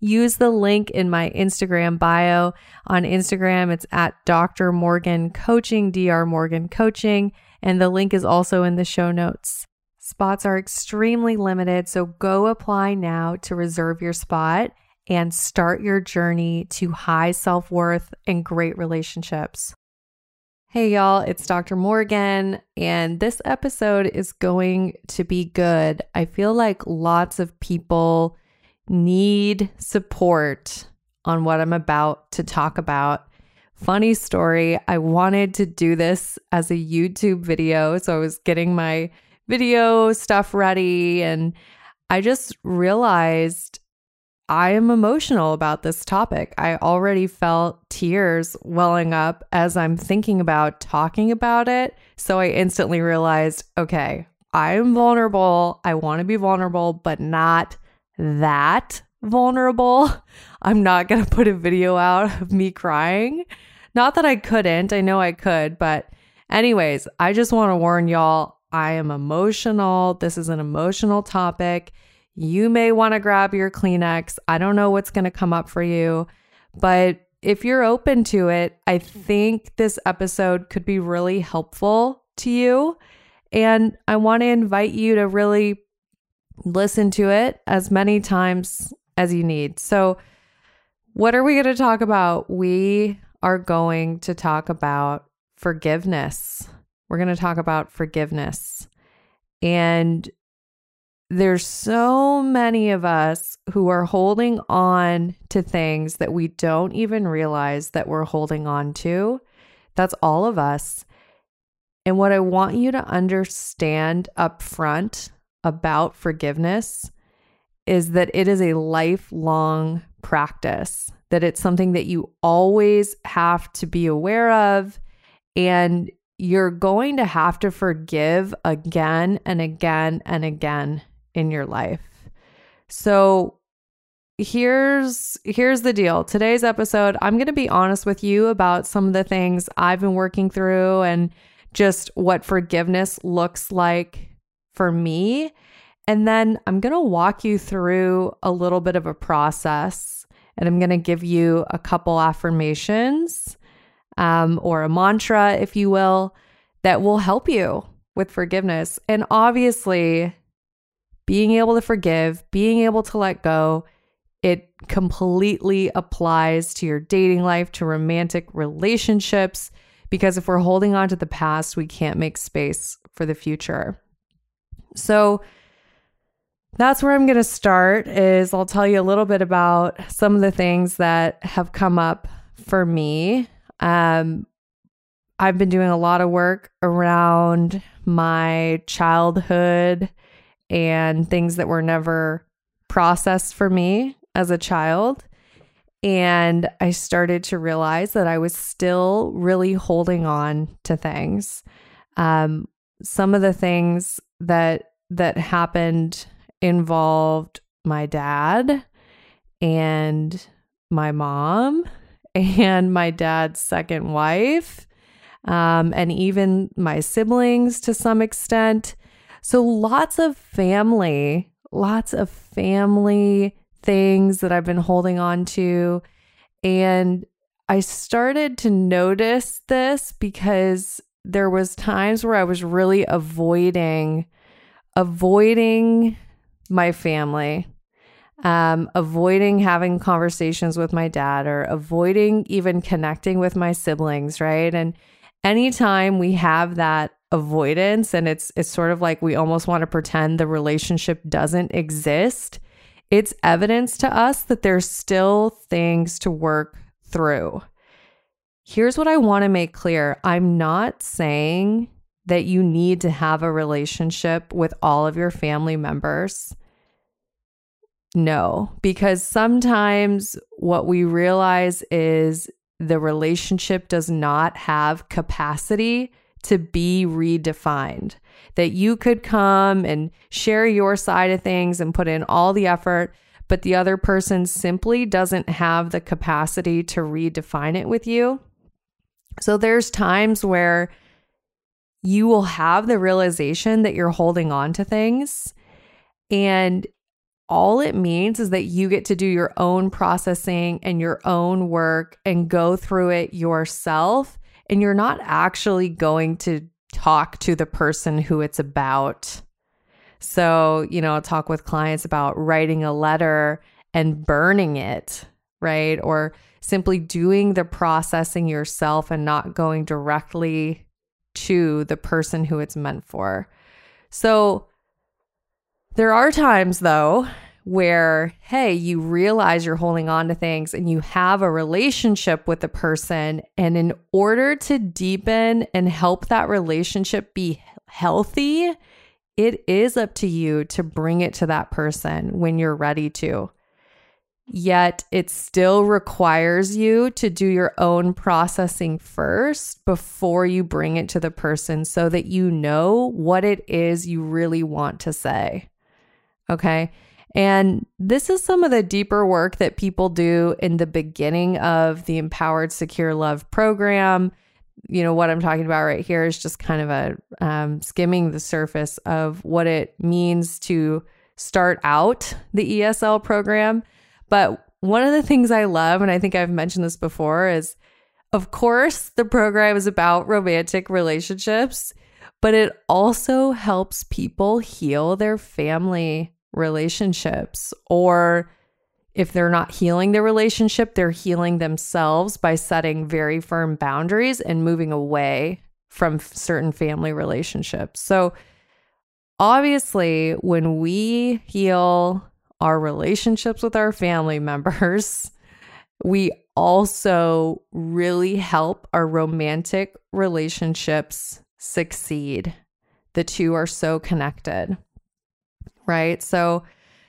use the link in my Instagram bio. On Instagram, it's at Dr. Morgan Coaching, Dr. Morgan Coaching, and the link is also in the show notes. Spots are extremely limited, so go apply now to reserve your spot and start your journey to high self worth and great relationships. Hey, y'all, it's Dr. Morgan, and this episode is going to be good. I feel like lots of people need support on what I'm about to talk about. Funny story, I wanted to do this as a YouTube video. So I was getting my video stuff ready and I just realized I am emotional about this topic. I already felt tears welling up as I'm thinking about talking about it. So I instantly realized okay, I'm vulnerable. I want to be vulnerable, but not that vulnerable, I'm not going to put a video out of me crying. Not that I couldn't, I know I could, but anyways, I just want to warn y'all I am emotional. This is an emotional topic. You may want to grab your Kleenex. I don't know what's going to come up for you, but if you're open to it, I think this episode could be really helpful to you. And I want to invite you to really listen to it as many times as you need. So, what are we going to talk about? We are going to talk about forgiveness. We're going to talk about forgiveness. And there's so many of us who are holding on to things that we don't even realize that we're holding on to. That's all of us. And what I want you to understand up front about forgiveness is that it is a lifelong practice, that it's something that you always have to be aware of. And you're going to have to forgive again and again and again in your life. So here's here's the deal. Today's episode, I'm going to be honest with you about some of the things I've been working through and just what forgiveness looks like for me. And then I'm going to walk you through a little bit of a process and I'm going to give you a couple affirmations um, or a mantra, if you will, that will help you with forgiveness. And obviously, being able to forgive, being able to let go, it completely applies to your dating life, to romantic relationships, because if we're holding on to the past, we can't make space for the future. So that's where I'm going to start is I'll tell you a little bit about some of the things that have come up for me. Um, I've been doing a lot of work around my childhood and things that were never processed for me as a child. And I started to realize that I was still really holding on to things. Um, some of the things that that happened involved my dad and my mom and my dad's second wife, um, and even my siblings to some extent. So, lots of family, lots of family things that I've been holding on to. And I started to notice this because there was times where I was really avoiding avoiding my family, um, avoiding having conversations with my dad or avoiding even connecting with my siblings, right? And anytime we have that avoidance and it's it's sort of like we almost want to pretend the relationship doesn't exist, it's evidence to us that there's still things to work through. Here's what I want to make clear. I'm not saying that you need to have a relationship with all of your family members. No, because sometimes what we realize is the relationship does not have capacity to be redefined. That you could come and share your side of things and put in all the effort, but the other person simply doesn't have the capacity to redefine it with you. So there's times where you will have the realization that you're holding on to things and all it means is that you get to do your own processing and your own work and go through it yourself. And you're not actually going to talk to the person who it's about. So, you know, I'll talk with clients about writing a letter and burning it, right? Or simply doing the processing yourself and not going directly to the person who it's meant for. So, there are times, though, where, hey, you realize you're holding on to things and you have a relationship with the person. And in order to deepen and help that relationship be healthy, it is up to you to bring it to that person when you're ready to. Yet it still requires you to do your own processing first before you bring it to the person so that you know what it is you really want to say. Okay. And this is some of the deeper work that people do in the beginning of the Empowered Secure Loved program. You know, what I'm talking about right here is just kind of a um, skimming the surface of what it means to start out the ESL program. But one of the things I love, and I think I've mentioned this before, is of course, the program is about romantic relationships, but it also helps people heal their family relationships or if they're not healing their relationship, they're healing themselves by setting very firm boundaries and moving away from certain family relationships. So, obviously, when we heal our relationships with our family members, we also really help our romantic relationships succeed. The two are so connected right? So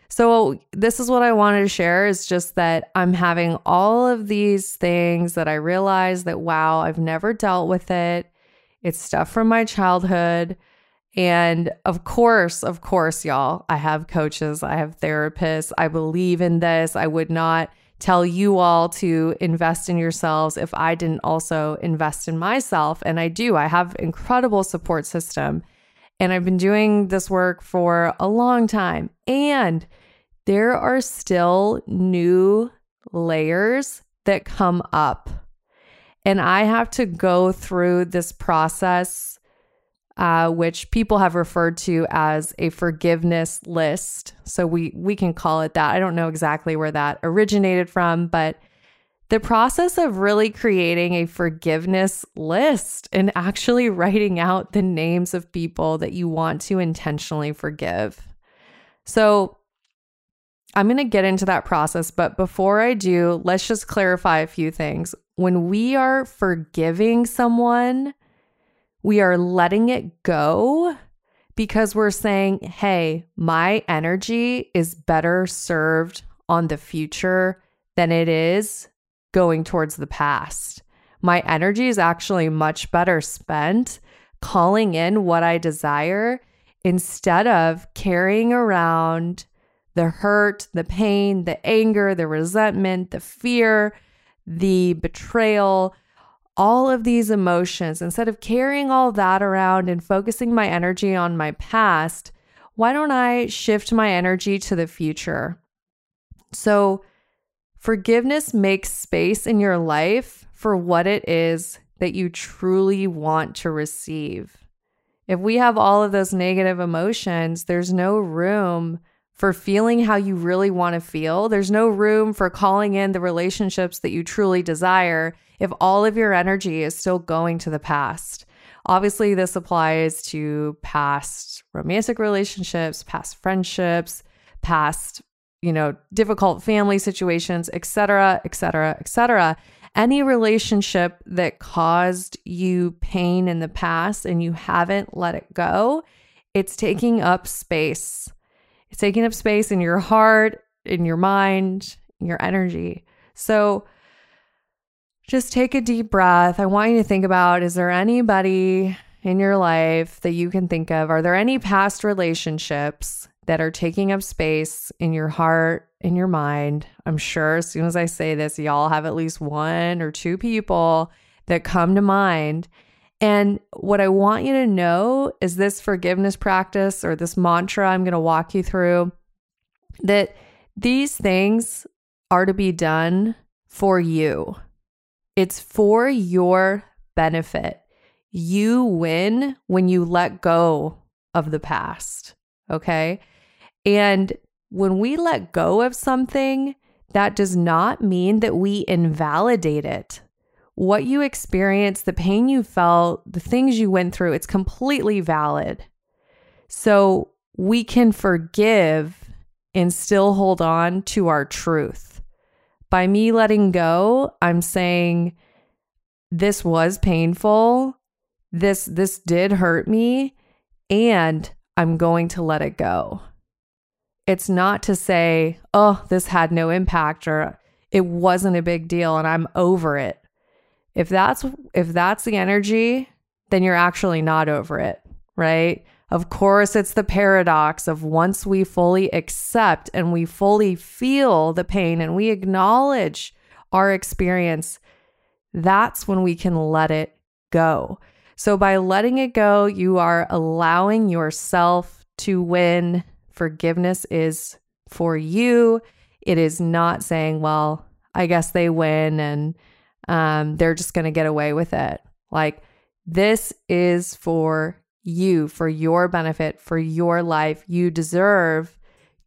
so this is what I wanted to share is just that I'm having all of these things that I realize that wow, I've never dealt with it. It's stuff from my childhood. And of course, of course, y'all, I have coaches, I have therapists. I believe in this. I would not tell you all to invest in yourselves if I didn't also invest in myself. And I do. I have incredible support system. And I've been doing this work for a long time. And there are still new layers that come up. And I have to go through this process uh, which people have referred to as a forgiveness list. So we we can call it that. I don't know exactly where that originated from, but the process of really creating a forgiveness list and actually writing out the names of people that you want to intentionally forgive. So I'm going to get into that process, but before I do, let's just clarify a few things. When we are forgiving someone, we are letting it go because we're saying, hey, my energy is better served on the future than it is going towards the past. My energy is actually much better spent calling in what I desire instead of carrying around the hurt, the pain, the anger, the resentment, the fear, the betrayal, all of these emotions, instead of carrying all that around and focusing my energy on my past, why don't I shift my energy to the future? So, forgiveness makes space in your life for what it is that you truly want to receive. If we have all of those negative emotions, there's no room for feeling how you really want to feel. There's no room for calling in the relationships that you truly desire if all of your energy is still going to the past. Obviously, this applies to past romantic relationships, past friendships, past, you know, difficult family situations, etc., etc., etc. Any relationship that caused you pain in the past and you haven't let it go, it's taking up space it's taking up space in your heart, in your mind, in your energy. So just take a deep breath. I want you to think about is there anybody in your life that you can think of? Are there any past relationships that are taking up space in your heart, in your mind? I'm sure as soon as I say this, y'all have at least one or two people that come to mind. And what I want you to know is this forgiveness practice or this mantra I'm going to walk you through that these things are to be done for you. It's for your benefit. You win when you let go of the past. Okay. And when we let go of something, that does not mean that we invalidate it what you experienced, the pain you felt, the things you went through, it's completely valid. So we can forgive and still hold on to our truth. By me letting go, I'm saying this was painful. This this did hurt me and I'm going to let it go. It's not to say, "Oh, this had no impact or it wasn't a big deal and I'm over it." If that's if that's the energy, then you're actually not over it, right? Of course, it's the paradox of once we fully accept and we fully feel the pain and we acknowledge our experience, that's when we can let it go. So, by letting it go, you are allowing yourself to win. Forgiveness is for you. It is not saying, well, I guess they win and um, they're just going to get away with it. Like, this is for you, for your benefit, for your life. You deserve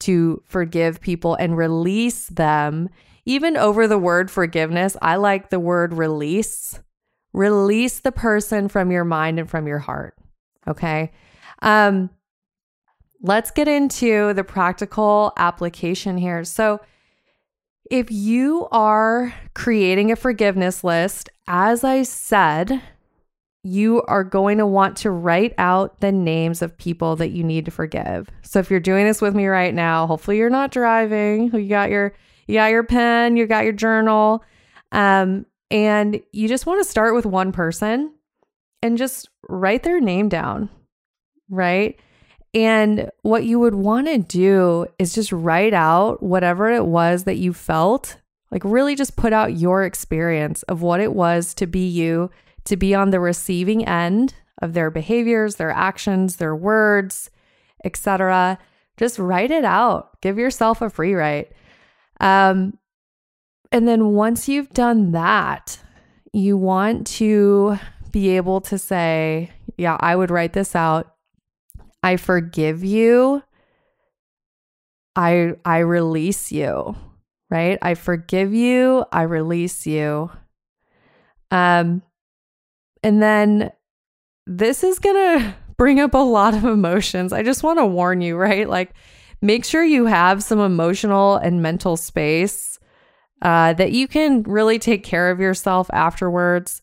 to forgive people and release them. Even over the word forgiveness, I like the word release. Release the person from your mind and from your heart. Okay. Um, let's get into the practical application here. So, if you are creating a forgiveness list, as I said, you are going to want to write out the names of people that you need to forgive. So if you're doing this with me right now, hopefully you're not driving. You got your you got your pen, you got your journal. Um, and you just want to start with one person and just write their name down, right? And what you would want to do is just write out whatever it was that you felt, like really just put out your experience of what it was to be you, to be on the receiving end of their behaviors, their actions, their words, etc. Just write it out. Give yourself a free write. Um, and then once you've done that, you want to be able to say, Yeah, I would write this out. I forgive you. I I release you. Right? I forgive you, I release you. Um and then this is going to bring up a lot of emotions. I just want to warn you, right? Like make sure you have some emotional and mental space uh, that you can really take care of yourself afterwards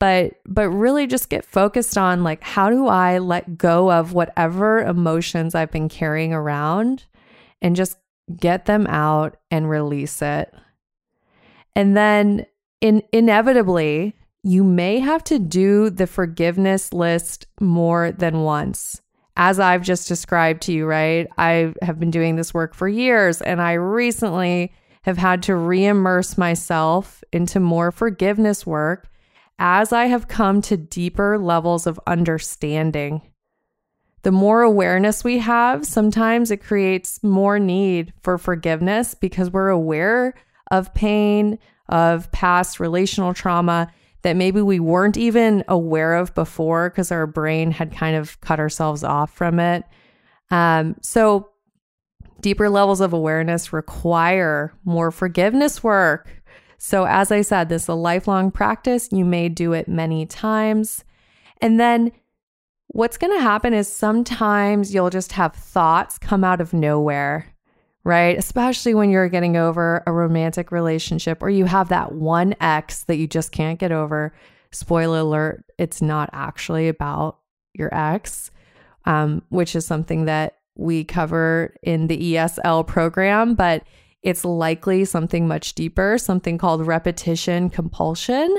but but really just get focused on like how do i let go of whatever emotions i've been carrying around and just get them out and release it and then in inevitably you may have to do the forgiveness list more than once as I've just described to you, right? I have been doing this work for years and I recently have had to re immerse myself into more forgiveness work as I have come to deeper levels of understanding. The more awareness we have, sometimes it creates more need for forgiveness because we're aware of pain, of past relational trauma that maybe we weren't even aware of before because our brain had kind of cut ourselves off from it. Um, so, deeper levels of awareness require more forgiveness work. So, as I said, this is a lifelong practice. You may do it many times. And then what's going to happen is sometimes you'll just have thoughts come out of nowhere, right? Especially when you're getting over a romantic relationship or you have that one ex that you just can't get over. Spoiler alert, it's not actually about your ex, um, which is something that we cover in the ESL program, but it's likely something much deeper, something called repetition compulsion.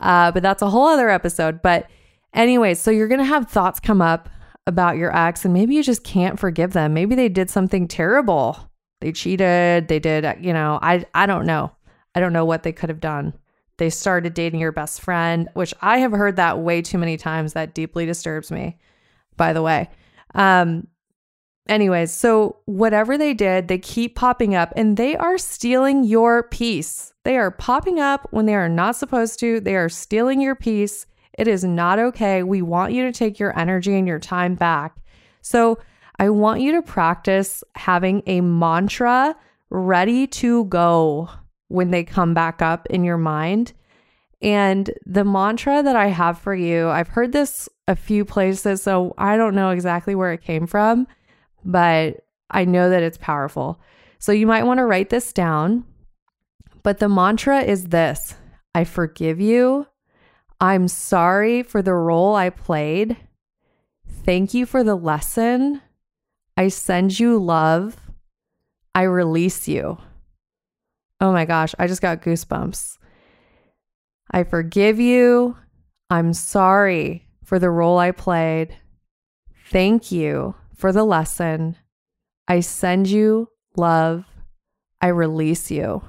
Uh, but that's a whole other episode. But, anyways, so you're going to have thoughts come up about your ex, and maybe you just can't forgive them. Maybe they did something terrible. They cheated. They did, you know, I, I don't know. I don't know what they could have done. They started dating your best friend, which I have heard that way too many times. That deeply disturbs me, by the way. Um, Anyways, so whatever they did, they keep popping up and they are stealing your peace. They are popping up when they are not supposed to. They are stealing your peace. It is not okay. We want you to take your energy and your time back. So, I want you to practice having a mantra ready to go when they come back up in your mind. And the mantra that I have for you, I've heard this a few places, so I don't know exactly where it came from but I know that it's powerful. So you might want to write this down. But the mantra is this I forgive you. I'm sorry for the role I played. Thank you for the lesson. I send you love. I release you. Oh my gosh, I just got goosebumps. I forgive you. I'm sorry for the role I played. Thank you for the lesson. I send you love. I release you.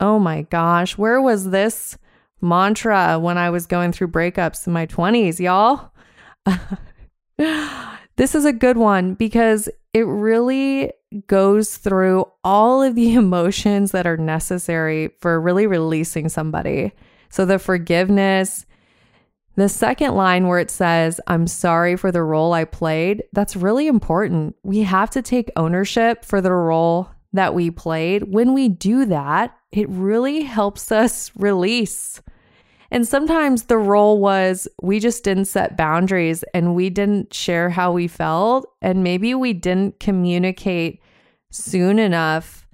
Oh my gosh, where was this mantra when I was going through breakups in my 20s, y'all? this is a good one because it really goes through all of the emotions that are necessary for really releasing somebody. So the forgiveness, the second line where it says, I'm sorry for the role I played, that's really important. We have to take ownership for the role that we played. When we do that, it really helps us release. And sometimes the role was we just didn't set boundaries and we didn't share how we felt. And maybe we didn't communicate soon enough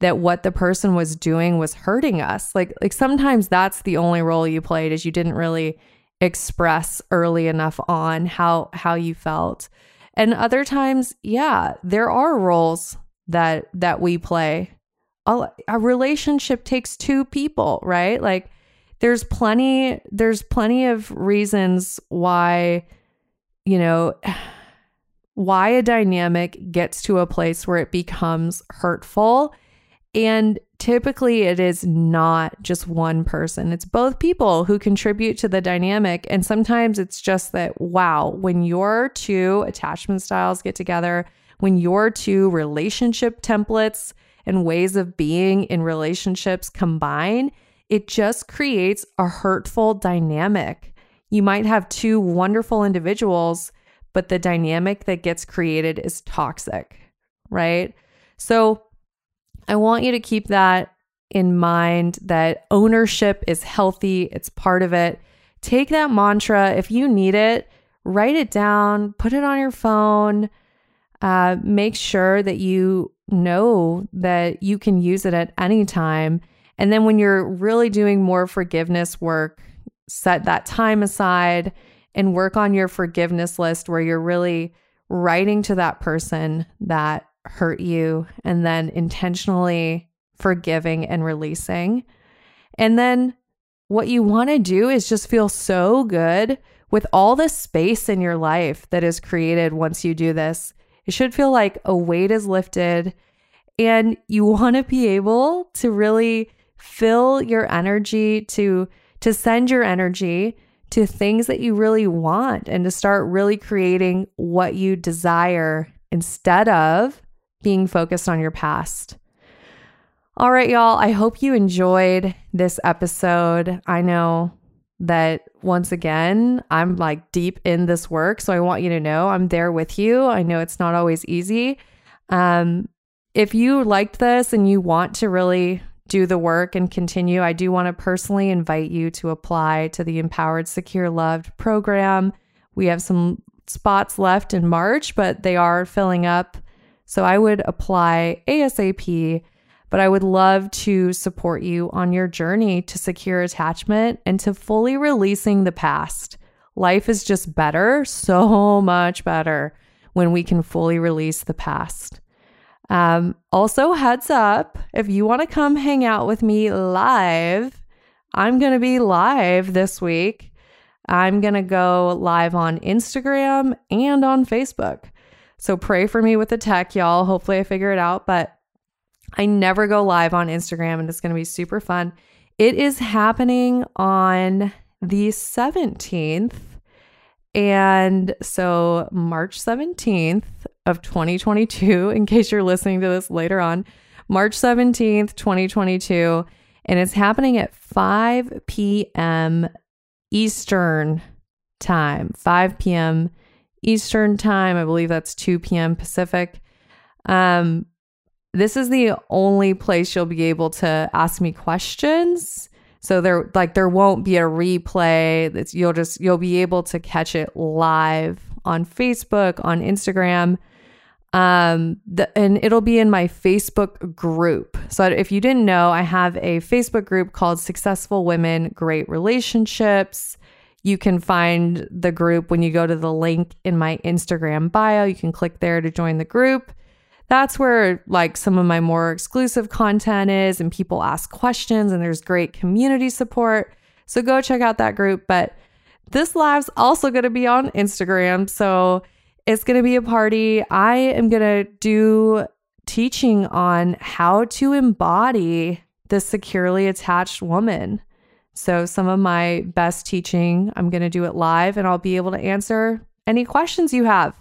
that what the person was doing was hurting us. Like, like sometimes that's the only role you played is you didn't really express early enough on how how you felt. And other times, yeah, there are roles that that we play. A, a relationship takes two people, right? Like there's plenty there's plenty of reasons why you know why a dynamic gets to a place where it becomes hurtful and typically it is not just one person, it's both people who contribute to the dynamic. And sometimes it's just that, wow, when your two attachment styles get together, when your two relationship templates and ways of being in relationships combine, it just creates a hurtful dynamic. you might have two wonderful individuals, but the dynamic that gets created is toxic, right? So I want you to keep that in mind that ownership is healthy, it's part of it. Take that mantra if you need it, write it down, put it on your phone. Uh, make sure that you know that you can use it at any time. And then when you're really doing more forgiveness work, set that time aside and work on your forgiveness list where you're really writing to that person that hurt you and then intentionally forgiving and releasing. And then what you want to do is just feel so good with all the space in your life that is created once you do this. It should feel like a weight is lifted and you want to be able to really fill your energy to to send your energy to things that you really want and to start really creating what you desire instead of being focused on your past. All right, y'all, I hope you enjoyed this episode. I know that once again, I'm like deep in this work. So I want you to know I'm there with you. I know it's not always easy. Um, if you liked this and you want to really do the work and continue, I do want to personally invite you to apply to the Empowered, Secure, Loved program. We have some spots left in March, but they are filling up. So I would apply ASAP. But I would love to support you on your journey to secure attachment and to fully releasing the past. Life is just better, so much better when we can fully release the past. Um, also, heads up if you want to come hang out with me live, I'm going to be live this week. I'm going to go live on Instagram and on Facebook. So pray for me with the tech, y'all. Hopefully, I figure it out. But I never go live on Instagram, and it's going to be super fun. It is happening on the 17th. And so, March 17th, of 2022, in case you're listening to this later on, March 17th, 2022. And it's happening at 5 p.m. Eastern time, 5 p.m. Eastern time. I believe that's 2 p.m. Pacific. Um, this is the only place you'll be able to ask me questions. So there like there won't be a replay. It's, you'll just you'll be able to catch it live on Facebook, on Instagram. Um, the, and it'll be in my Facebook group. So if you didn't know, I have a Facebook group called Successful Women Great Relationships. You can find the group when you go to the link in my Instagram bio. You can click there to join the group. That's where like some of my more exclusive content is and people ask questions and there's great community support. So go check out that group, but this live's also going to be on Instagram. So it's going to be a party. I am going to do teaching on how to embody the securely attached woman. So, some of my best teaching, I'm going to do it live and I'll be able to answer any questions you have.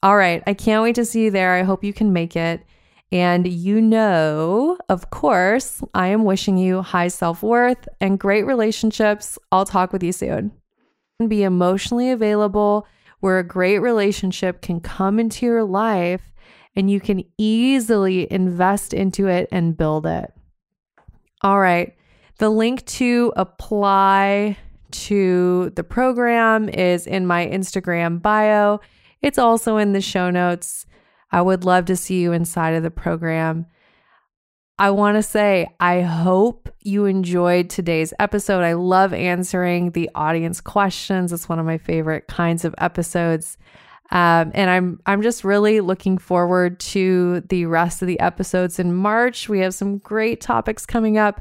All right. I can't wait to see you there. I hope you can make it. And you know, of course, I am wishing you high self worth and great relationships. I'll talk with you soon. Be emotionally available where a great relationship can come into your life and you can easily invest into it and build it. All right. The link to apply to the program is in my Instagram bio. It's also in the show notes. I would love to see you inside of the program. I want to say, I hope you enjoyed today's episode. I love answering the audience questions. It's one of my favorite kinds of episodes. Um, and I'm I'm just really looking forward to the rest of the episodes in March. We have some great topics coming up.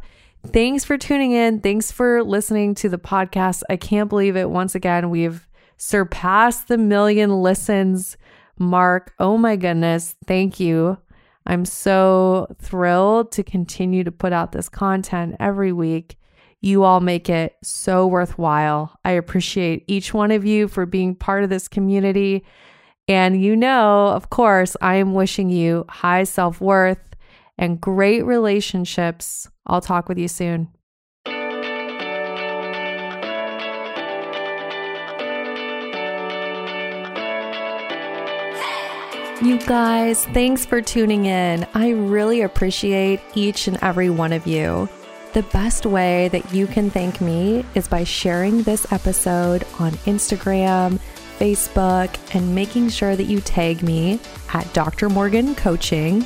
Thanks for tuning in. Thanks for listening to the podcast. I can't believe it. Once again, we've surpassed the million listens mark. Oh my goodness. Thank you. I'm so thrilled to continue to put out this content every week. You all make it so worthwhile. I appreciate each one of you for being part of this community. And you know, of course, I am wishing you high self worth and great relationships. I'll talk with you soon. You guys, thanks for tuning in. I really appreciate each and every one of you. The best way that you can thank me is by sharing this episode on Instagram, Facebook, and making sure that you tag me at Dr. Morgan Coaching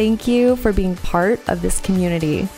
Thank you for being part of this community.